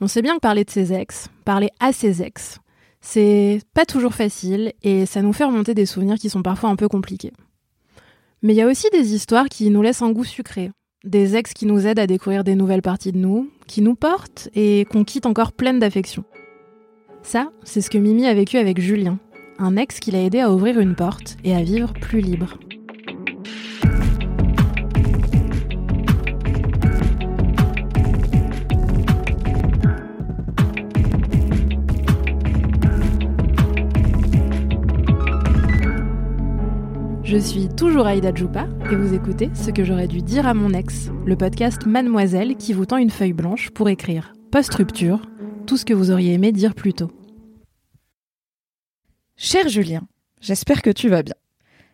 On sait bien que parler de ses ex, parler à ses ex, c'est pas toujours facile et ça nous fait remonter des souvenirs qui sont parfois un peu compliqués. Mais il y a aussi des histoires qui nous laissent un goût sucré, des ex qui nous aident à découvrir des nouvelles parties de nous, qui nous portent et qu'on quitte encore pleines d'affection. Ça, c'est ce que Mimi a vécu avec Julien, un ex qui l'a aidé à ouvrir une porte et à vivre plus libre. Je suis toujours Aïda Djoupa et vous écoutez ce que j'aurais dû dire à mon ex, le podcast Mademoiselle qui vous tend une feuille blanche pour écrire, post-rupture, tout ce que vous auriez aimé dire plus tôt. Cher Julien, j'espère que tu vas bien.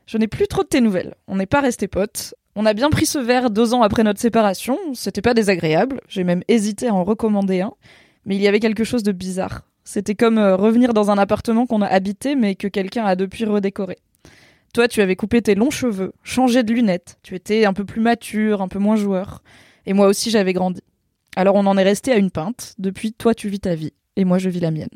Je n'ai plus trop de tes nouvelles. On n'est pas restés potes. On a bien pris ce verre deux ans après notre séparation. C'était pas désagréable. J'ai même hésité à en recommander un. Mais il y avait quelque chose de bizarre. C'était comme euh, revenir dans un appartement qu'on a habité mais que quelqu'un a depuis redécoré. Toi, tu avais coupé tes longs cheveux, changé de lunettes, tu étais un peu plus mature, un peu moins joueur. Et moi aussi, j'avais grandi. Alors on en est resté à une pinte. Depuis, toi, tu vis ta vie, et moi, je vis la mienne.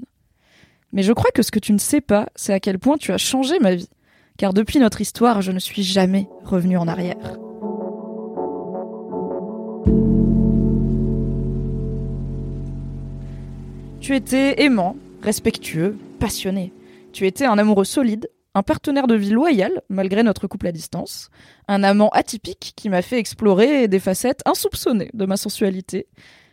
Mais je crois que ce que tu ne sais pas, c'est à quel point tu as changé ma vie. Car depuis notre histoire, je ne suis jamais revenue en arrière. Tu étais aimant, respectueux, passionné. Tu étais un amoureux solide, un partenaire de vie loyal, malgré notre couple à distance, un amant atypique qui m'a fait explorer des facettes insoupçonnées de ma sensualité,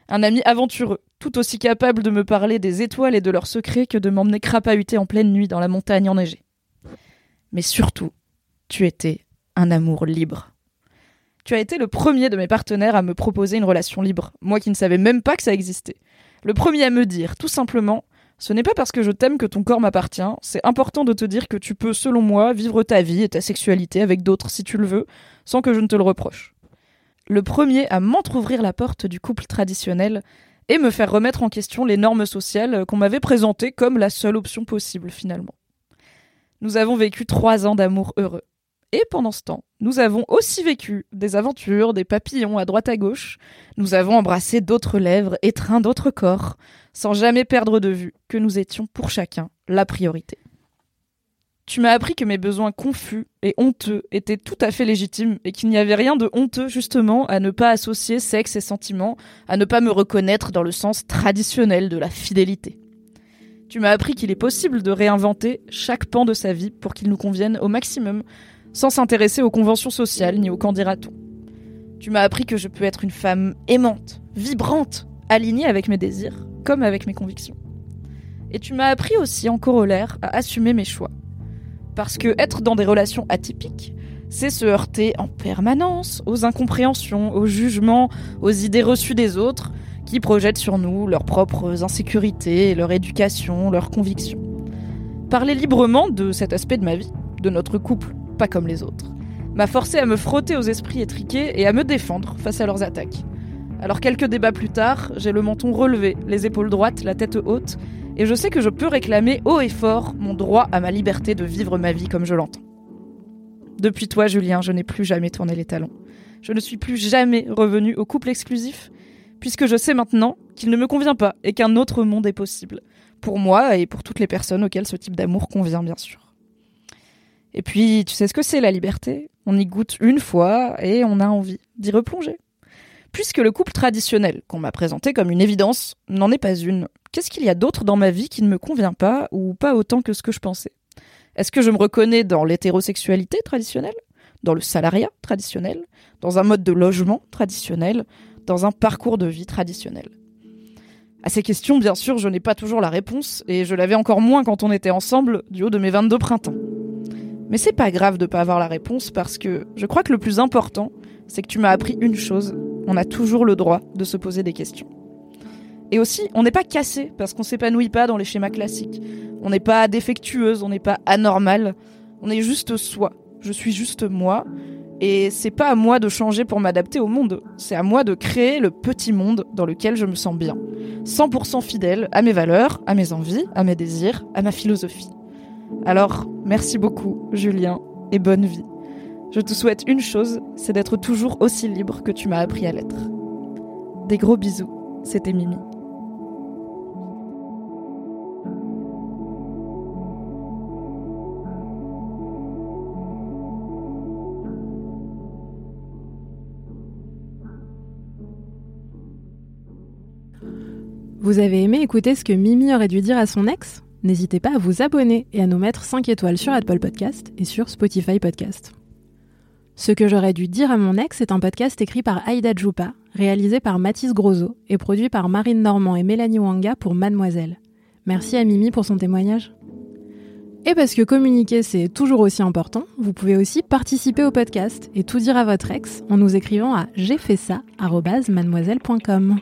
un ami aventureux, tout aussi capable de me parler des étoiles et de leurs secrets que de m'emmener crapahuter en pleine nuit dans la montagne enneigée. Mais surtout, tu étais un amour libre. Tu as été le premier de mes partenaires à me proposer une relation libre, moi qui ne savais même pas que ça existait. Le premier à me dire, tout simplement, ce n'est pas parce que je t'aime que ton corps m'appartient, c'est important de te dire que tu peux, selon moi, vivre ta vie et ta sexualité avec d'autres si tu le veux, sans que je ne te le reproche. Le premier à m'entr'ouvrir la porte du couple traditionnel et me faire remettre en question les normes sociales qu'on m'avait présentées comme la seule option possible finalement. Nous avons vécu trois ans d'amour heureux. Et pendant ce temps, nous avons aussi vécu des aventures, des papillons à droite à gauche. Nous avons embrassé d'autres lèvres, étreint d'autres corps, sans jamais perdre de vue que nous étions pour chacun la priorité. Tu m'as appris que mes besoins confus et honteux étaient tout à fait légitimes et qu'il n'y avait rien de honteux justement à ne pas associer sexe et sentiments, à ne pas me reconnaître dans le sens traditionnel de la fidélité. Tu m'as appris qu'il est possible de réinventer chaque pan de sa vie pour qu'il nous convienne au maximum, sans s'intéresser aux conventions sociales ni aux candidatons. Tu m'as appris que je peux être une femme aimante, vibrante, alignée avec mes désirs, comme avec mes convictions. Et tu m'as appris aussi en corollaire à assumer mes choix. Parce que être dans des relations atypiques, c'est se heurter en permanence aux incompréhensions, aux jugements, aux idées reçues des autres qui projettent sur nous leurs propres insécurités, leur éducation, leurs convictions. Parler librement de cet aspect de ma vie, de notre couple, pas comme les autres, m'a forcé à me frotter aux esprits étriqués et à me défendre face à leurs attaques. Alors quelques débats plus tard, j'ai le menton relevé, les épaules droites, la tête haute, et je sais que je peux réclamer haut et fort mon droit à ma liberté de vivre ma vie comme je l'entends. Depuis toi, Julien, je n'ai plus jamais tourné les talons. Je ne suis plus jamais revenu au couple exclusif, puisque je sais maintenant qu'il ne me convient pas et qu'un autre monde est possible. Pour moi et pour toutes les personnes auxquelles ce type d'amour convient, bien sûr. Et puis, tu sais ce que c'est la liberté? On y goûte une fois et on a envie d'y replonger. Puisque le couple traditionnel, qu'on m'a présenté comme une évidence, n'en est pas une, qu'est-ce qu'il y a d'autre dans ma vie qui ne me convient pas ou pas autant que ce que je pensais? Est-ce que je me reconnais dans l'hétérosexualité traditionnelle Dans le salariat traditionnel Dans un mode de logement traditionnel Dans un parcours de vie traditionnel? À ces questions, bien sûr, je n'ai pas toujours la réponse, et je l'avais encore moins quand on était ensemble du haut de mes 22 printemps. Mais c'est pas grave de pas avoir la réponse parce que je crois que le plus important, c'est que tu m'as appris une chose on a toujours le droit de se poser des questions. Et aussi, on n'est pas cassé parce qu'on s'épanouit pas dans les schémas classiques. On n'est pas défectueuse, on n'est pas anormal. On est juste soi. Je suis juste moi. Et c'est pas à moi de changer pour m'adapter au monde. C'est à moi de créer le petit monde dans lequel je me sens bien. 100% fidèle à mes valeurs, à mes envies, à mes désirs, à ma philosophie. Alors, merci beaucoup, Julien, et bonne vie. Je te souhaite une chose, c'est d'être toujours aussi libre que tu m'as appris à l'être. Des gros bisous, c'était Mimi. Vous avez aimé écouter ce que Mimi aurait dû dire à son ex? N'hésitez pas à vous abonner et à nous mettre 5 étoiles sur Apple Podcast et sur Spotify Podcast. Ce que j'aurais dû dire à mon ex est un podcast écrit par Aïda Djoupa, réalisé par Mathis Grosso et produit par Marine Normand et Mélanie Wanga pour Mademoiselle. Merci à Mimi pour son témoignage. Et parce que communiquer c'est toujours aussi important, vous pouvez aussi participer au podcast et tout dire à votre ex en nous écrivant à j'ai fait ça mademoiselle.com.